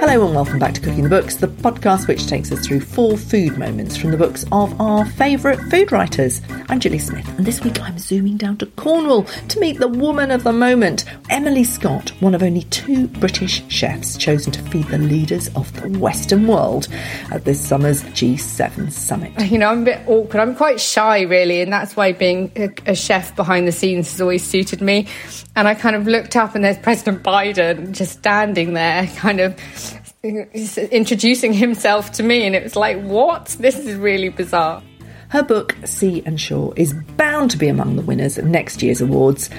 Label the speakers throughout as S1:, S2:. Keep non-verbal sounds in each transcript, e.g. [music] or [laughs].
S1: Hello and welcome back to Cooking the Books, the podcast which takes us through four food moments from the books of our favourite food writers. I'm Gilly Smith, and this week I'm zooming down to Cornwall to meet the woman of the moment, Emily Scott, one of only two British chefs chosen to feed the leaders of the Western world at this summer's G7 summit.
S2: You know, I'm a bit awkward. I'm quite shy, really, and that's why being a, a chef behind the scenes has always suited me. And I kind of looked up, and there's President Biden just standing there, kind of introducing himself to me, and it was like, what? This is really bizarre.
S1: Her book, Sea and Shore, is bound to be among the winners of next year's awards,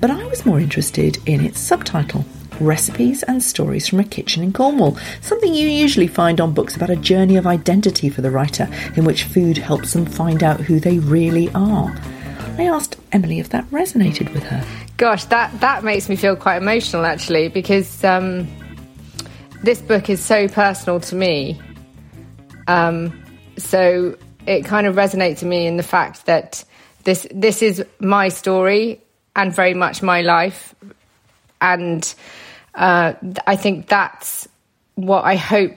S1: but I was more interested in its subtitle. Recipes and stories from a kitchen in Cornwall, something you usually find on books about a journey of identity for the writer, in which food helps them find out who they really are. I asked Emily if that resonated with her.
S2: Gosh, that, that makes me feel quite emotional actually, because um, this book is so personal to me. Um, so it kind of resonates to me in the fact that this this is my story and very much my life, and uh, I think that's what I hope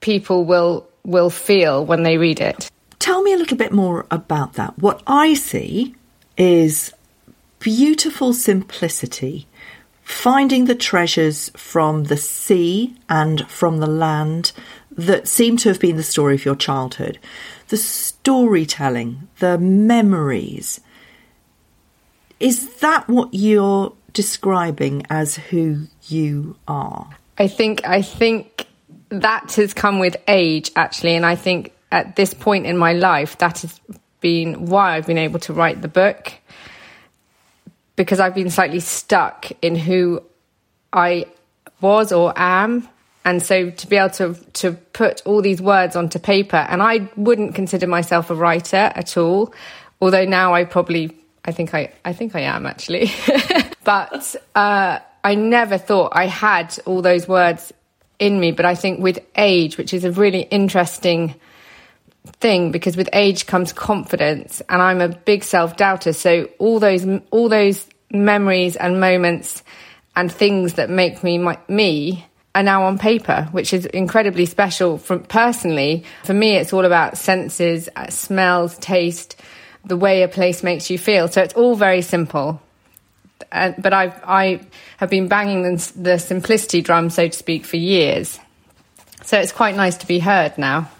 S2: people will will feel when they read it.
S1: Tell me a little bit more about that. What I see is beautiful simplicity finding the treasures from the sea and from the land that seem to have been the story of your childhood, the storytelling, the memories. Is that what you're describing as who you are?
S2: I think I think that has come with age actually and I think at this point in my life that has been why I've been able to write the book because I've been slightly stuck in who I was or am. And so to be able to, to put all these words onto paper, and I wouldn't consider myself a writer at all, although now I probably, I think I, I think I am actually. [laughs] but, uh, I never thought I had all those words in me, but I think with age, which is a really interesting thing because with age comes confidence and I'm a big self-doubter so all those all those memories and moments and things that make me my, me are now on paper which is incredibly special from personally. For me it's all about senses uh, smells taste the way a place makes you feel. So it's all very simple. And, but I I have been banging the, the simplicity drum so to speak for years. So it's quite nice to be heard now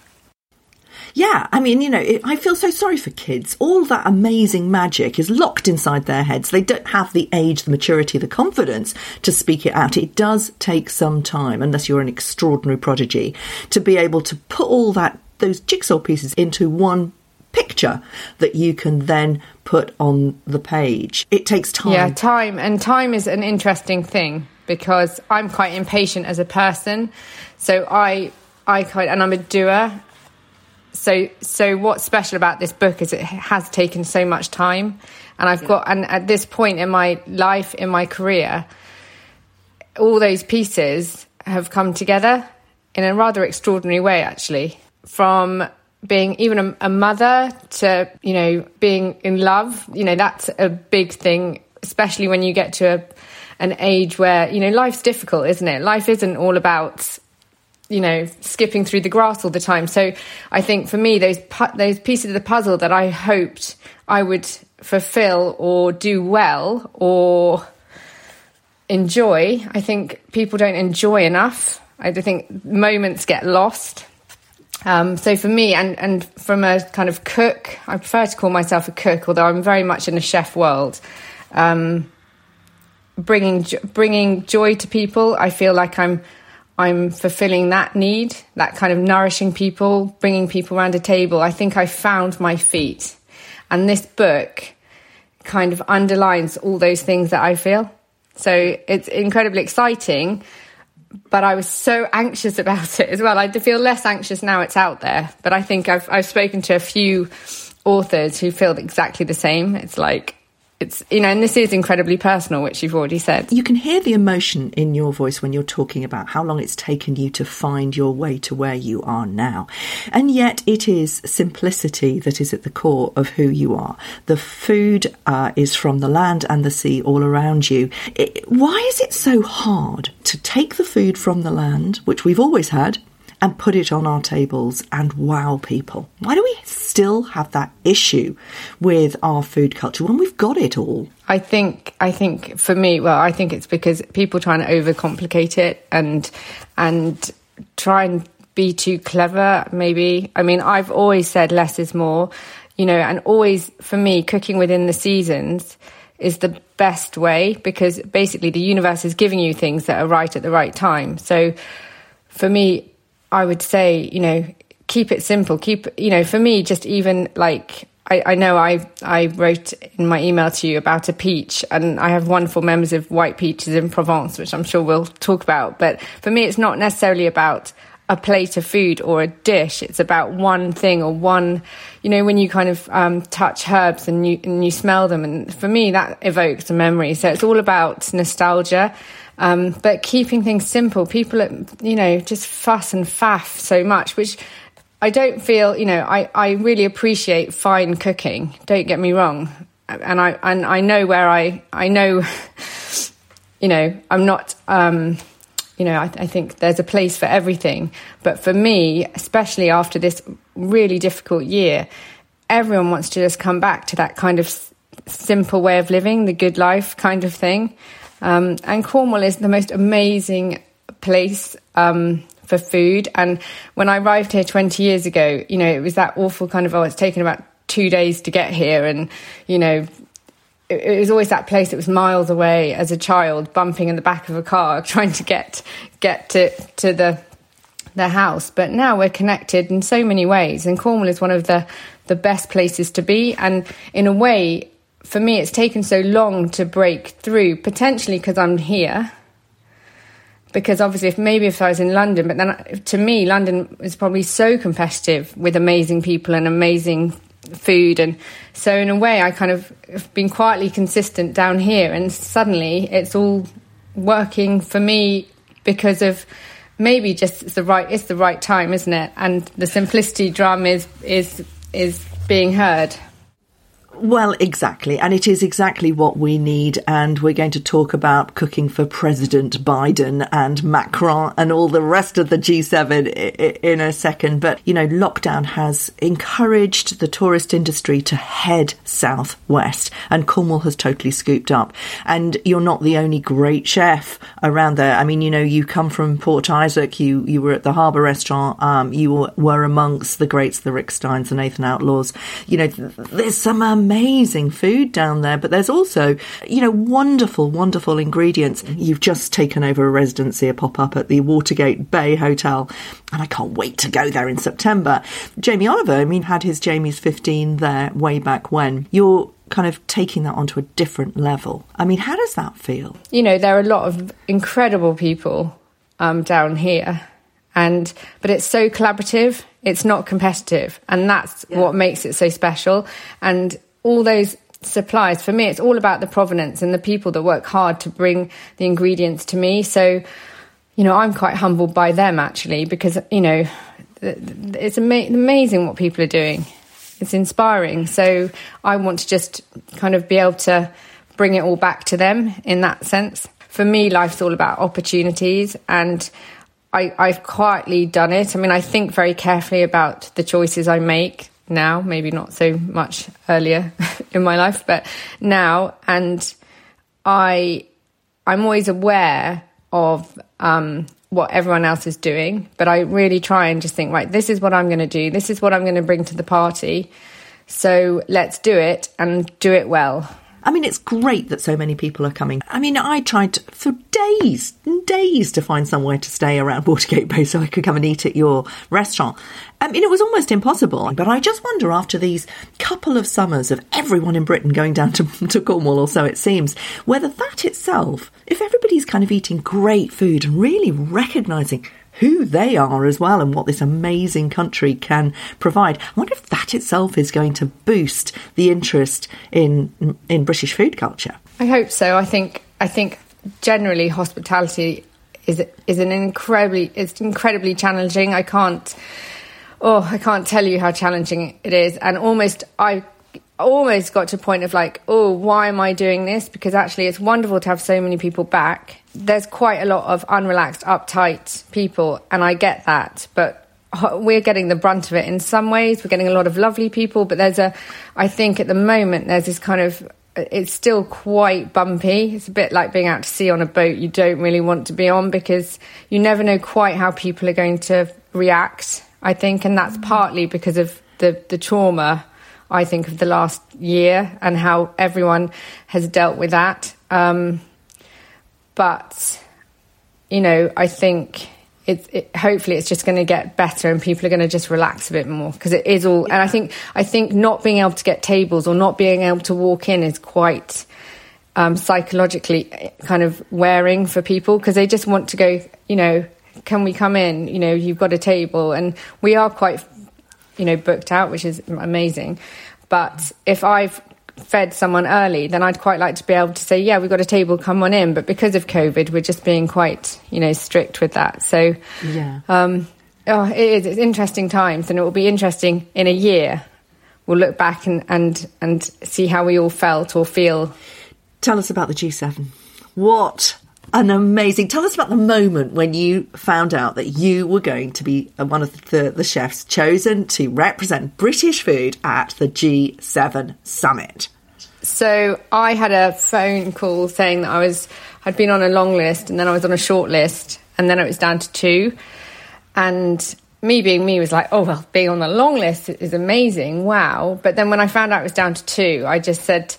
S1: yeah, I mean, you know, it, I feel so sorry for kids. All that amazing magic is locked inside their heads. They don't have the age, the maturity, the confidence to speak it out. It does take some time, unless you're an extraordinary prodigy, to be able to put all that those jigsaw pieces into one picture that you can then put on the page. It takes time.
S2: Yeah, time. And time is an interesting thing because I'm quite impatient as a person. So I I quite and I'm a doer so so what's special about this book is it has taken so much time. And I've got and at this point in my life in my career all those pieces have come together in a rather extraordinary way actually. From being even a, a mother to you know being in love you know that's a big thing especially when you get to a, an age where you know life's difficult isn't it? Life isn't all about you know skipping through the grass all the time. So i think for me those pu- those pieces of the puzzle that i hoped i would fulfill or do well or enjoy i think people don't enjoy enough. I think moments get lost. Um, so for me and and from a kind of cook i prefer to call myself a cook although i'm very much in a chef world. Um, bringing bringing joy to people i feel like i'm I'm fulfilling that need, that kind of nourishing people, bringing people around a table. I think I found my feet. And this book kind of underlines all those things that I feel. So it's incredibly exciting, but I was so anxious about [laughs] it as well. I feel less anxious now it's out there, but I think I've, I've spoken to a few authors who feel exactly the same. It's like, it's you know, and this is incredibly personal, which you've already said.
S1: You can hear the emotion in your voice when you're talking about how long it's taken you to find your way to where you are now. And yet it is simplicity that is at the core of who you are. The food uh, is from the land and the sea all around you. It, why is it so hard to take the food from the land, which we've always had, and put it on our tables and wow people? Why do we still have that issue with our food culture when we've got it all?
S2: I think I think for me, well, I think it's because people trying to overcomplicate it and and try and be too clever maybe. I mean, I've always said less is more, you know, and always for me cooking within the seasons is the best way because basically the universe is giving you things that are right at the right time. So for me, I would say, you know, keep it simple. Keep, you know, for me, just even like, I, I know I, I wrote in my email to you about a peach and I have wonderful memories of white peaches in Provence, which I'm sure we'll talk about. But for me, it's not necessarily about a plate of food or a dish. It's about one thing or one, you know, when you kind of um, touch herbs and you and you smell them. And for me, that evokes a memory. So it's all about nostalgia. Um, but keeping things simple, people, you know, just fuss and faff so much, which I don't feel, you know, I, I really appreciate fine cooking. Don't get me wrong. And I, and I know where I, I know, [laughs] you know, I'm not, um, you know, I, I, think there's a place for everything. But for me, especially after this really difficult year, everyone wants to just come back to that kind of s- simple way of living, the good life kind of thing. Um, and Cornwall is the most amazing place um, for food. And when I arrived here 20 years ago, you know, it was that awful kind of, oh, it's taken about two days to get here. And, you know, it, it was always that place that was miles away as a child, bumping in the back of a car, [laughs] trying to get get to to the the house. But now we're connected in so many ways, and Cornwall is one of the the best places to be. And in a way, for me, it's taken so long to break through, potentially because I'm here. Because obviously, if maybe if I was in London, but then to me, London is probably so competitive with amazing people and amazing food and so in a way i kind of have been quietly consistent down here and suddenly it's all working for me because of maybe just it's the right it's the right time isn't it and the simplicity drum is is is being heard
S1: well, exactly. And it is exactly what we need. And we're going to talk about cooking for President Biden and Macron and all the rest of the G7 in a second. But, you know, lockdown has encouraged the tourist industry to head southwest. And Cornwall has totally scooped up. And you're not the only great chef around there. I mean, you know, you come from Port Isaac, you, you were at the Harbour Restaurant, um, you were amongst the greats, the Rick Steins, the Nathan Outlaws. You know, there's some um, amazing food down there, but there's also, you know, wonderful, wonderful ingredients. You've just taken over a residency, a pop up at the Watergate Bay Hotel, and I can't wait to go there in September. Jamie Oliver, I mean, had his Jamie's 15 there way back when. You're kind of taking that onto a different level. I mean, how does that feel?
S2: You know, there are a lot of incredible people um, down here and but it's so collaborative it's not competitive and that's yeah. what makes it so special and all those supplies. For me it's all about the provenance and the people that work hard to bring the ingredients to me. So you know i'm quite humbled by them actually because you know it's ama- amazing what people are doing. It's inspiring. So i want to just kind of be able to bring it all back to them in that sense. For me life's all about opportunities and I, I've quietly done it. I mean, I think very carefully about the choices I make now, maybe not so much earlier [laughs] in my life, but now. And I, I'm always aware of um, what everyone else is doing, but I really try and just think, right, this is what I'm going to do. This is what I'm going to bring to the party. So let's do it and do it well.
S1: I mean, it's great that so many people are coming. I mean, I tried for days and days to find somewhere to stay around [laughs] Watergate Bay so I could come and eat at your restaurant. I mean, it was almost impossible. But I just wonder after these couple of summers of everyone in Britain going down to, [laughs] to Cornwall, or so it seems, whether that itself, if everybody's kind of eating great food and really recognising who they are as well and what this amazing country can provide. I wonder if that itself is going to boost the interest in in British food culture.
S2: I hope so. I think I think generally hospitality is is an incredibly it's incredibly challenging. I can't oh I can't tell you how challenging it is, and almost I almost got to a point of like oh why am I doing this? Because actually it's wonderful to have so many people back. There's quite a lot of unrelaxed, uptight people, and I get that, but we're getting the brunt of it in some ways. We're getting a lot of lovely people, but there's a, I think at the moment, there's this kind of it's still quite bumpy. It's a bit like being out to sea on a boat you don't really want to be on because you never know quite how people are going to react, I think. And that's partly because of the, the trauma, I think, of the last year and how everyone has dealt with that. Um, but, you know, I think it's it, hopefully it's just going to get better and people are going to just relax a bit more because it is all and i think i think not being able to get tables or not being able to walk in is quite um, psychologically eh, kind of wearing for people because they just want to go you know can we come in you know you've got a table and we are quite you know booked out which is amazing but if i've fed someone early, then I'd quite like to be able to say, yeah, we've got a table, come on in. But because of COVID, we're just being quite, you know, strict with that. So,
S1: yeah.
S2: Um, oh, it is. It's interesting times, and it will be interesting in a year. We'll look back and, and, and see how we all felt or feel.
S1: Tell us about the G7. What an amazing. Tell us about the moment when you found out that you were going to be uh, one of the, the chefs chosen to represent British food at the G7 summit.
S2: So I had a phone call saying that I was had been on a long list and then I was on a short list and then it was down to two. And me being me was like, oh well, being on the long list is amazing, wow. But then when I found out it was down to two, I just said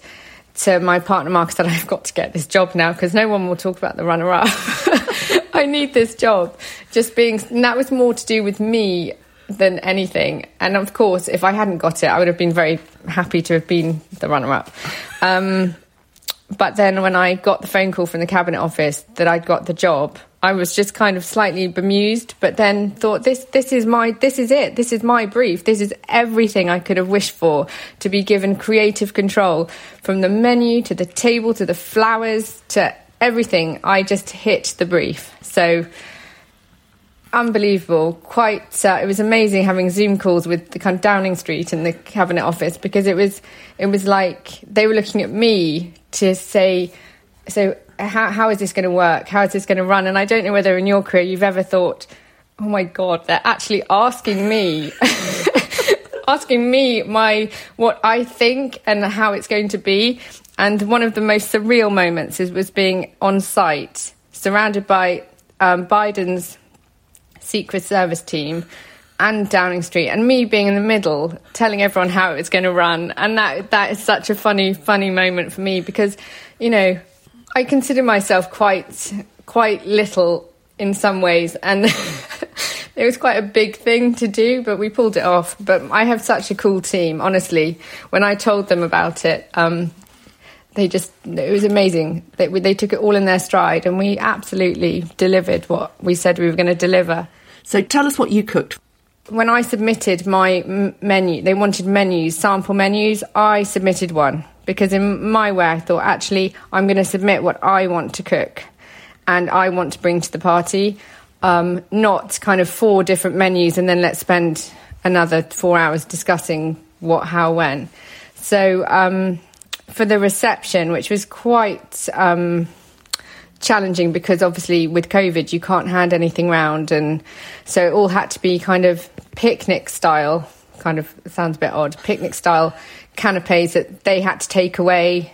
S2: to my partner Mark that I've got to get this job now because no one will talk about the runner up. [laughs] I need this job. Just being, and that was more to do with me than anything. And of course, if I hadn't got it, I would have been very happy to have been the runner up. Um, but then when I got the phone call from the cabinet office that I'd got the job, I was just kind of slightly bemused, but then thought this this is my this is it. This is my brief. This is everything I could have wished for to be given creative control from the menu to the table to the flowers to everything. I just hit the brief. So unbelievable. Quite, uh, it was amazing having Zoom calls with the kind of Downing Street and the cabinet office because it was it was like they were looking at me to say, so how, how is this going to work? How is this going to run? And I don't know whether in your career you've ever thought, oh my God, they're actually asking me. [laughs] asking me my what I think and how it's going to be. And one of the most surreal moments is, was being on site, surrounded by um, Biden's Secret Service team and Downing Street, and me being in the middle, telling everyone how it was going to run. And that that is such a funny, funny moment for me because, you know, I consider myself quite quite little in some ways, and [laughs] it was quite a big thing to do, but we pulled it off. But I have such a cool team, honestly. When I told them about it, um, they just it was amazing. They, they took it all in their stride, and we absolutely delivered what we said we were going to deliver.
S1: So tell us what you cooked.
S2: When I submitted my menu, they wanted menus, sample menus. I submitted one because in my way I thought actually I'm going to submit what I want to cook and I want to bring to the party, um, not kind of four different menus and then let's spend another four hours discussing what, how, when. So um, for the reception, which was quite um, challenging because obviously with COVID you can't hand anything round, and so it all had to be kind of picnic style. Kind of sounds a bit odd, picnic style canapes that they had to take away.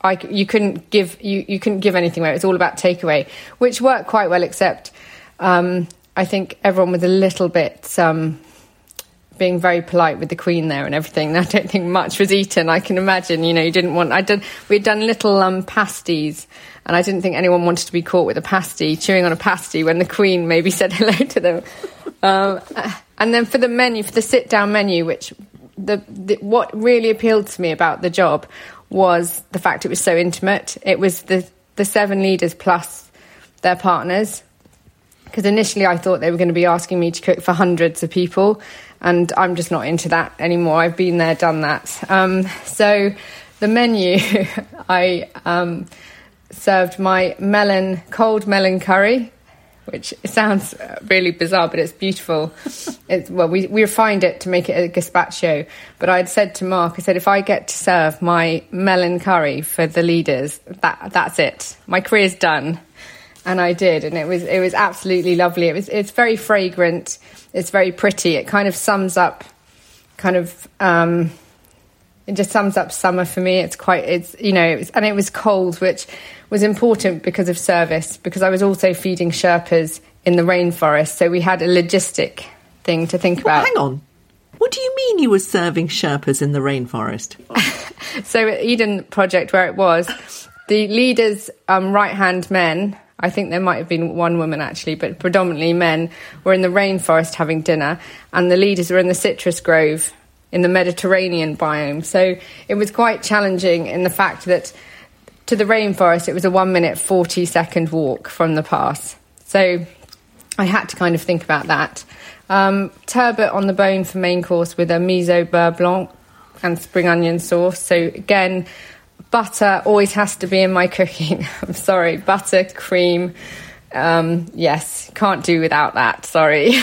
S2: I, you couldn't give you, you couldn't give anything away. It was all about takeaway, which worked quite well. Except um, I think everyone was a little bit um, being very polite with the Queen there and everything. [laughs] I don't think much was eaten. I can imagine. You know, you didn't want. I did. We'd done little um, pasties, and I didn't think anyone wanted to be caught with a pasty, chewing on a pasty when the Queen maybe [laughs] said hello to them. Um, and then for the menu, for the sit-down menu, which the, the, what really appealed to me about the job was the fact it was so intimate. It was the the seven leaders plus their partners, because initially I thought they were going to be asking me to cook for hundreds of people, and I'm just not into that anymore. I've been there, done that. Um, so the menu, [laughs] I um, served my melon, cold melon curry, which sounds really bizarre, but it's beautiful. [laughs] it's, well, we, we refined it to make it a gazpacho. But I'd said to Mark, I said, if I get to serve my melon curry for the leaders, that that's it. My career's done. And I did, and it was it was absolutely lovely. It was it's very fragrant. It's very pretty. It kind of sums up, kind of. Um, it just sums up summer for me. It's quite, it's, you know, it was, and it was cold, which was important because of service, because I was also feeding Sherpas in the rainforest. So we had a logistic thing to think
S1: well,
S2: about.
S1: Hang on. What do you mean you were serving Sherpas in the rainforest? [laughs]
S2: so at Eden Project, where it was, the leaders, um, right hand men, I think there might have been one woman actually, but predominantly men, were in the rainforest having dinner, and the leaders were in the citrus grove in the Mediterranean biome. So it was quite challenging in the fact that to the rainforest, it was a one minute, 40 second walk from the pass. So I had to kind of think about that. Um, turbot on the bone for main course with a miso beurre blanc and spring onion sauce. So again, butter always has to be in my cooking. [laughs] I'm sorry, butter, cream. Um, yes, can't do without that. Sorry.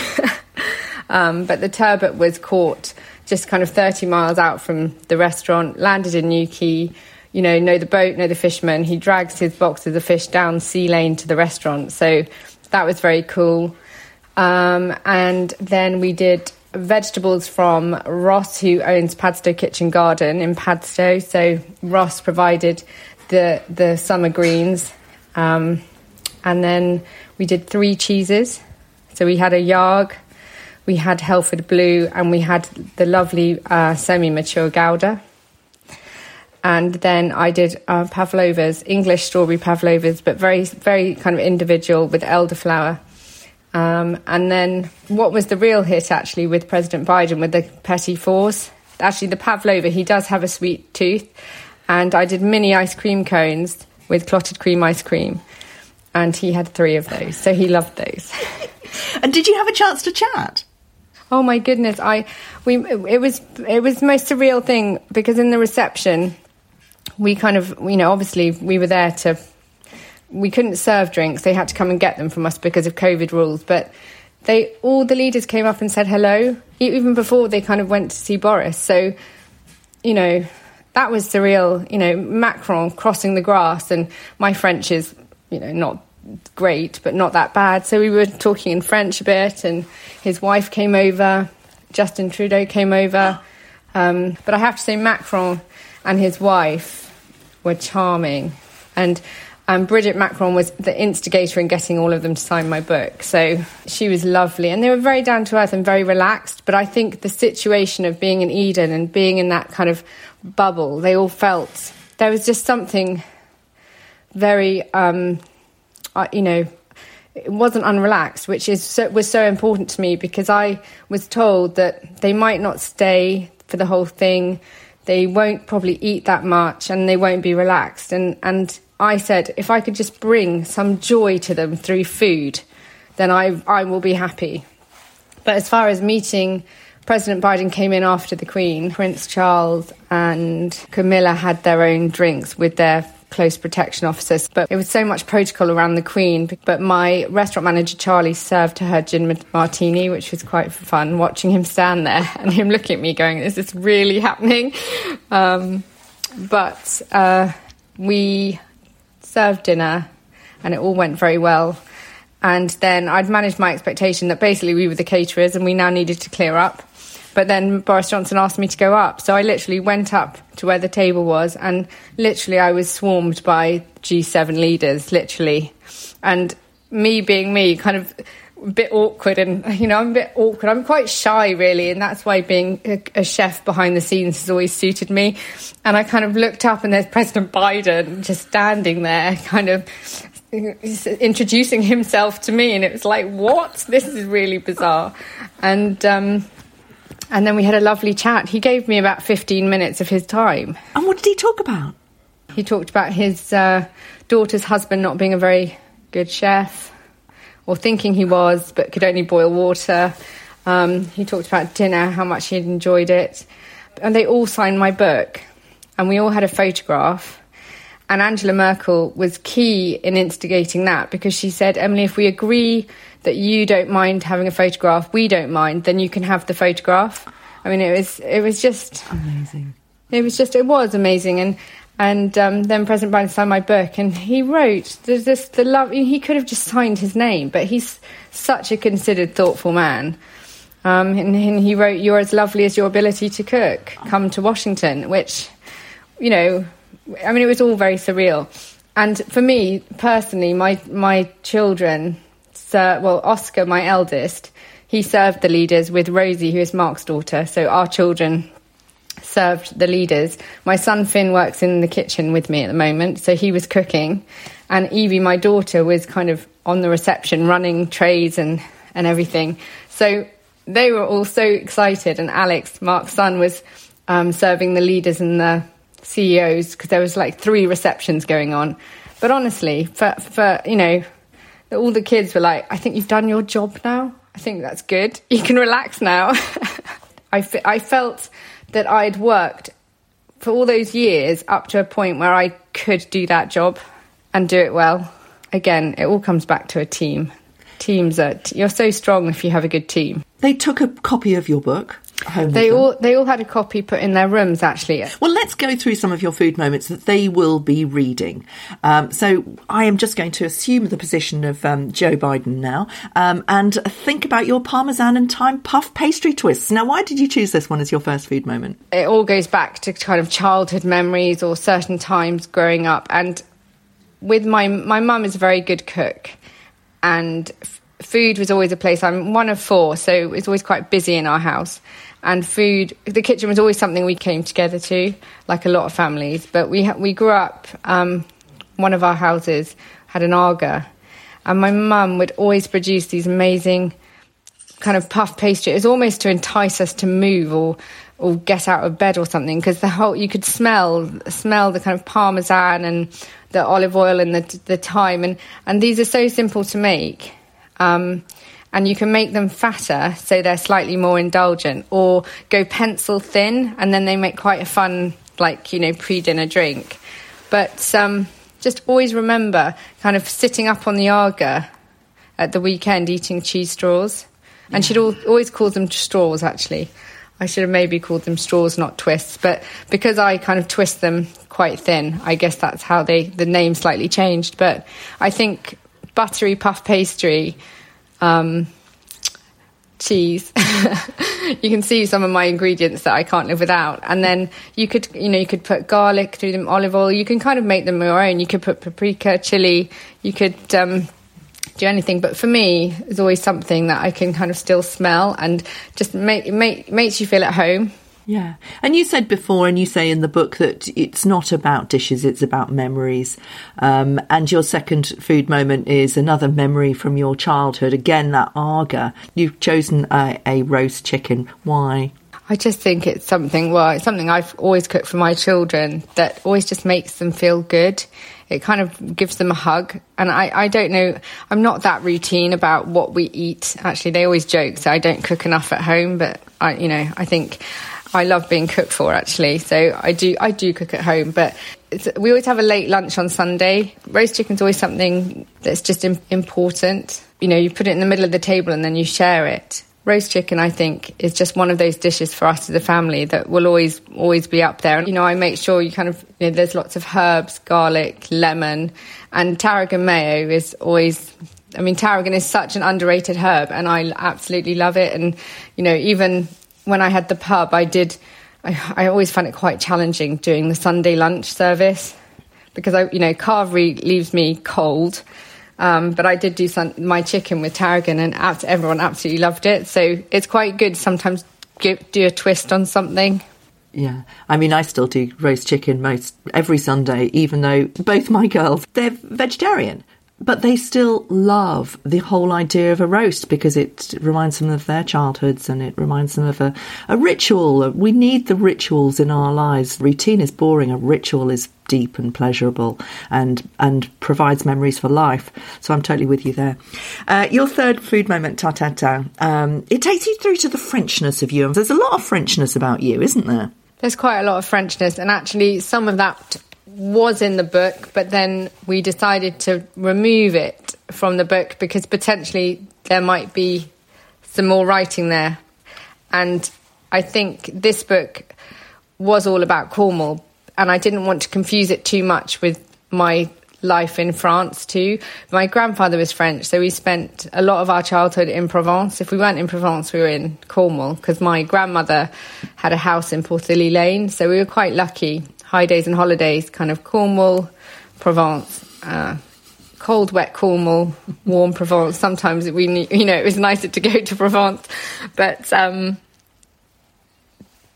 S2: [laughs] um, but the turbot was caught just kind of 30 miles out from the restaurant, landed in Newquay, you know, know the boat, know the fisherman. He drags his boxes of fish down Sea Lane to the restaurant. So that was very cool. Um, and then we did vegetables from Ross, who owns Padstow Kitchen Garden in Padstow. So Ross provided the the summer greens, um, and then we did three cheeses. So we had a Yarg, we had Helford Blue, and we had the lovely uh, semi-mature Gouda. And then I did uh, pavlovas, English strawberry pavlovas, but very, very kind of individual with elderflower. Um, and then what was the real hit actually with President Biden with the petit fours? Actually, the pavlova, he does have a sweet tooth. And I did mini ice cream cones with clotted cream ice cream. And he had three of those. So he loved those. [laughs]
S1: and did you have a chance to chat?
S2: Oh my goodness! I we it was it was the most surreal thing because in the reception, we kind of you know obviously we were there to we couldn't serve drinks; they had to come and get them from us because of COVID rules. But they all the leaders came up and said hello even before they kind of went to see Boris. So you know that was surreal. You know Macron crossing the grass, and my French is you know not great, but not that bad. So we were talking in French a bit, and his wife came over. Justin Trudeau came over. Um, but I have to say, Macron and his wife were charming. And um, Bridget Macron was the instigator in getting all of them to sign my book. So she was lovely. And they were very down to earth and very relaxed. But I think the situation of being in Eden and being in that kind of bubble, they all felt there was just something very um, uh, you know, it wasn't unrelaxed, which is so, was so important to me because I was told that they might not stay for the whole thing, they won't probably eat that much, and they won't be relaxed. And and I said if I could just bring some joy to them through food, then I I will be happy. But as far as meeting. President Biden came in after the Queen. Prince Charles and Camilla had their own drinks with their close protection officers. But it was so much protocol around the Queen. But my restaurant manager, Charlie, served her gin martini, which was quite fun watching him stand there [laughs] and him looking at me going, Is this really happening? Um, but uh, we served dinner and it all went very well. And then I'd managed my expectation that basically we were the caterers and we now needed to clear up. But then Boris Johnson asked me to go up. So I literally went up to where the table was and literally I was swarmed by G7 leaders, literally. And me being me, kind of a bit awkward and, you know, I'm a bit awkward. I'm quite shy, really. And that's why being a, a chef behind the scenes has always suited me. And I kind of looked up and there's President Biden just standing there, kind of introducing himself to me and it was like what this is really bizarre and um, and then we had a lovely chat. He gave me about 15 minutes of his time.
S1: And what did he talk about?
S2: He talked about his uh, daughter's husband not being a very good chef, or thinking he was, but could only boil water. Um, he talked about dinner, how much he had enjoyed it. And they all signed my book, and we all had a photograph. And Angela Merkel was key in instigating that because she said, Emily, if we agree that you don't mind having a photograph, we don't mind, then you can have the photograph. I mean, it was it was just
S1: amazing.
S2: It was just it was amazing, and and um, then President Biden signed my book, and he wrote there's this the love. He could have just signed his name, but he's such a considered, thoughtful man. Um, and, and he wrote, "You're as lovely as your ability to cook. Come to Washington," which, you know, I mean, it was all very surreal. And for me personally, my my children, well, Oscar, my eldest, he served the leaders with Rosie, who is Mark's daughter. So our children served the leaders. My son Finn works in the kitchen with me at the moment, so he was cooking, and Evie, my daughter, was kind of on the reception, running trays and and everything. So they were all so excited, and Alex, Mark's son, was um, serving the leaders and the CEOs because there was like three receptions going on. But honestly, for for you know, all the kids were like, "I think you've done your job now. I think that's good. You can relax now." [laughs] I, I felt that I'd worked for all those years up to a point where I could do that job and do it well. Again, it all comes back to a team. Teams that you're so strong if you have a good team.
S1: They took a copy of your book.
S2: They all they all had a copy put in their rooms actually.
S1: Well, let's go through some of your food moments that they will be reading. Um, so I am just going to assume the position of um, Joe Biden now um, and think about your parmesan and thyme puff pastry twists. Now, why did you choose this one as your first food moment?
S2: It all goes back to kind of childhood memories or certain times growing up, and with my my mum is a very good cook, and food was always a place. I'm one of four, so it was always quite busy in our house. And food, the kitchen was always something we came together to, like a lot of families. But we we grew up. Um, one of our houses had an Aga, and my mum would always produce these amazing kind of puff pastry. It was almost to entice us to move or or get out of bed or something because the whole you could smell smell the kind of parmesan and the olive oil and the the thyme and and these are so simple to make um, and you can make them fatter so they're slightly more indulgent, or go pencil thin and then they make quite a fun, like, you know, pre dinner drink. But um, just always remember kind of sitting up on the Aga at the weekend eating cheese straws. And she'd al- always call them straws, actually. I should have maybe called them straws, not twists. But because I kind of twist them quite thin, I guess that's how they the name slightly changed. But I think buttery puff pastry, um, cheese. [laughs] you can see some of my ingredients that I can't live without. And then you could, you know, you could put garlic through them, olive oil. You can kind of make them your own. You could put paprika, chili. You could um, do anything. But for me, it's always something that I can kind of still smell and just make, make makes you feel at home.
S1: Yeah. And you said before, and you say in the book that it's not about dishes, it's about memories. Um, and your second food moment is another memory from your childhood. Again, that Aga. You've chosen a, a roast chicken. Why?
S2: I just think it's something, well, it's something I've always cooked for my children that always just makes them feel good. It kind of gives them a hug. And I, I don't know, I'm not that routine about what we eat. Actually, they always joke that I don't cook enough at home, but I, you know, I think I love being cooked for actually. So I do I do cook at home, but we always have a late lunch on Sunday. Roast chicken's always something that's just important. You know, you put it in the middle of the table and then you share it. Roast chicken, I think, is just one of those dishes for us as a family that will always always be up there. And you know, I make sure you kind of you know, there's lots of herbs, garlic, lemon, and tarragon mayo is always I mean, tarragon is such an underrated herb, and I absolutely love it. And you know, even when I had the pub, I did. I, I always find it quite challenging doing the Sunday lunch service because I, you know, carvery leaves me cold. Um, but I did do some, my chicken with tarragon, and everyone absolutely loved it. So it's quite good sometimes give, do a twist on something.
S1: Yeah, I mean, I still do roast chicken most every Sunday, even though both my girls they're vegetarian but they still love the whole idea of a roast because it reminds them of their childhoods and it reminds them of a, a ritual. We need the rituals in our lives. Routine is boring, a ritual is deep and pleasurable and and provides memories for life. So I'm totally with you there. Uh, your third food moment, ta ta ta, it takes you through to the Frenchness of you. There's a lot of Frenchness about you, isn't there?
S2: There's quite a lot of Frenchness, and actually, some of that was in the book, but then we decided to remove it from the book because potentially there might be some more writing there. And I think this book was all about Cornwall, and I didn't want to confuse it too much with my life in France too. My grandfather was French, so we spent a lot of our childhood in Provence. If we weren't in Provence, we were in Cornwall because my grandmother had a house in Porthilly Lane, so we were quite lucky high days and holidays, kind of Cornwall, Provence, uh, cold, wet Cornwall, warm Provence. Sometimes we, you know, it was nicer to go [laughs] to Provence, but um,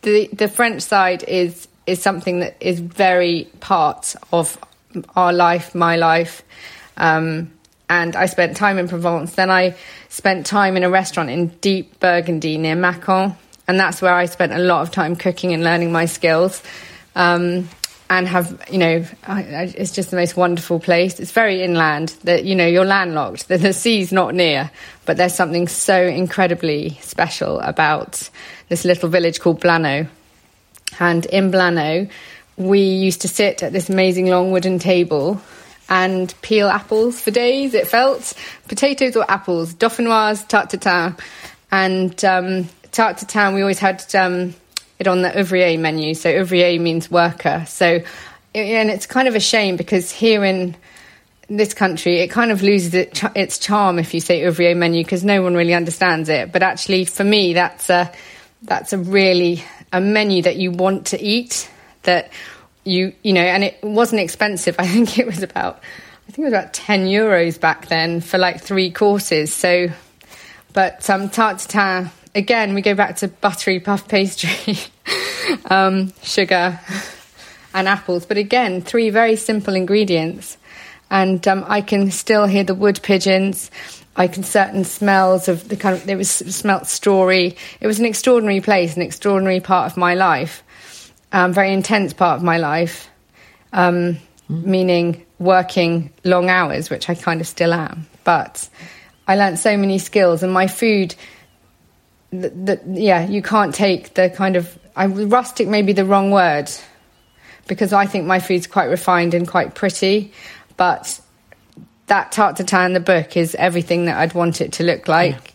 S2: the the French side is is something that is very part of our life, my life. Um, and I spent time in Provence. Then I spent time in a restaurant in deep Burgundy near Mâcon, and that's where I spent a lot of time cooking and learning my skills um, and have you know it's just the most wonderful place. It's very inland. That you know you're landlocked. The, the sea's not near. But there's something so incredibly special about this little village called Blanot and in Blanot we used to sit at this amazing long wooden table and peel apples for days it felt. Potatoes or apples. Dauphinoise tarte tatin and um, tarte tatin we always had um, it on the ouvrier menu. So ouvrier means worker. So, and it's kind of a shame because here in this country, it kind of loses its charm if you say ouvrier menu because no one really understands it. But actually, for me, that's a that's a really a menu that you want to eat. That you you know, and it wasn't expensive. [laughs] I think it was about I think it was about ten euros back then for like three courses. So, but um, tarte again, we go back to buttery puff pastry, [laughs] um, sugar, and apples. But again, three very simple ingredients. And um, I can still hear the wood pigeons. I can certain smells of the kind of, it was smelt story. It was an extraordinary place, an extraordinary part of my life, um, very intense part of my life, um, mm. meaning working long hours, which I kind of still am. But I learned so many skills, and my food yeah, you can't take the kind of I, rustic may be the wrong word because I think my food's quite refined and quite pretty, but that tarte tatin in the book is everything that I'd want it to look like. Yeah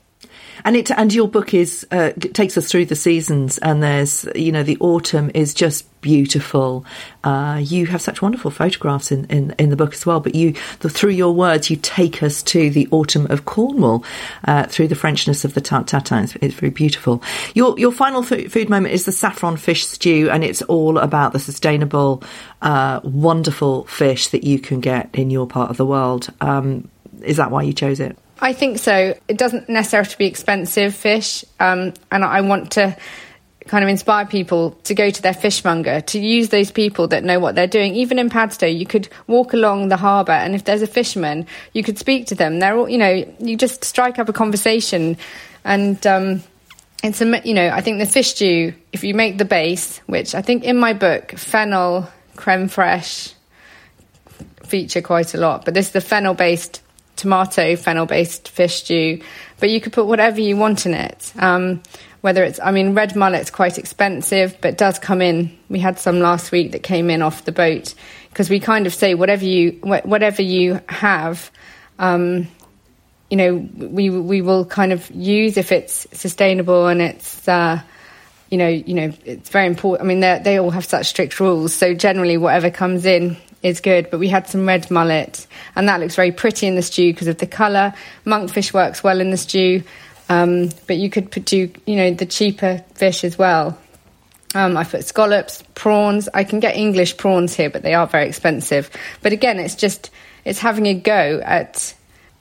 S1: and it and your book is uh, takes us through the seasons, and there's you know the autumn is just beautiful. Uh, you have such wonderful photographs in, in, in the book as well, but you the, through your words you take us to the autumn of Cornwall uh, through the Frenchness of the tatin. It's, it's, very beautiful. Your your final food, food, moment is the saffron fish stew, and it's all about the sustainable, uh, wonderful fish that you can get in your part of the world. Um, is that why you chose it?
S2: I think so. It doesn't necessarily have to be expensive fish, um, and I want to kind of inspire people to go to their fishmonger, to use those people that know what they're doing. Even in Padstow, you could walk along the harbour, and if there's a fisherman, you could speak to them. They're all, you know, you just strike up a conversation, and um, it's a, you know, I think the fish stew. If you make the base, which I think in my book, fennel, creme fraiche feature quite a lot, but this is the fennel based tomato fennel based fish stew, but you could put whatever you want in it. Um, whether it's, I mean, red mullet's quite expensive, but does come in. We had some last week that came in off the boat because we kind of say whatever you whatever you have, um, you know, we we will kind of use if it's sustainable and it's. Uh, you know, you know, it's very important. I mean, they all have such strict rules. So generally, whatever comes in is good. But we had some red mullet, and that looks very pretty in the stew because of the colour. Monkfish works well in the stew, um, but you could do you know the cheaper fish as well. Um, I put scallops, prawns. I can get English prawns here, but they are very expensive. But again, it's just it's having a go at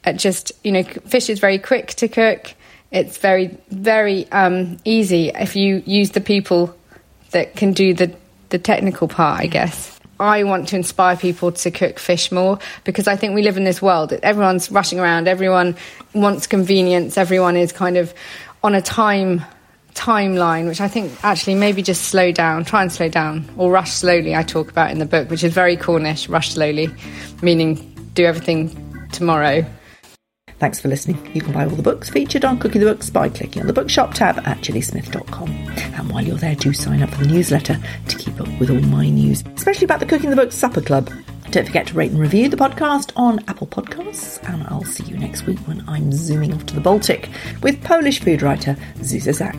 S2: at just you know fish is very quick to cook. It's very very um, easy if you use the people that can do the the technical part, I guess. I want to inspire people to cook fish more because I think we live in this world. Everyone's rushing around, everyone wants convenience, everyone is kind of on a time timeline, which I think actually maybe just slow down, try and slow down, or rush slowly. I talk about in the book, which is very Cornish, rush slowly, meaning do everything tomorrow.
S1: Thanks for listening. You can buy all the books featured on Cooking the Books by clicking on the bookshop tab at gillysmith.com. And while you're there, do sign up for the newsletter to keep up with all my news, especially about the Cooking the Books Supper Club. Don't forget to rate and review the podcast on Apple Podcasts, and I'll see you next week when I'm zooming off to the Baltic with Polish food writer Zuza Zak.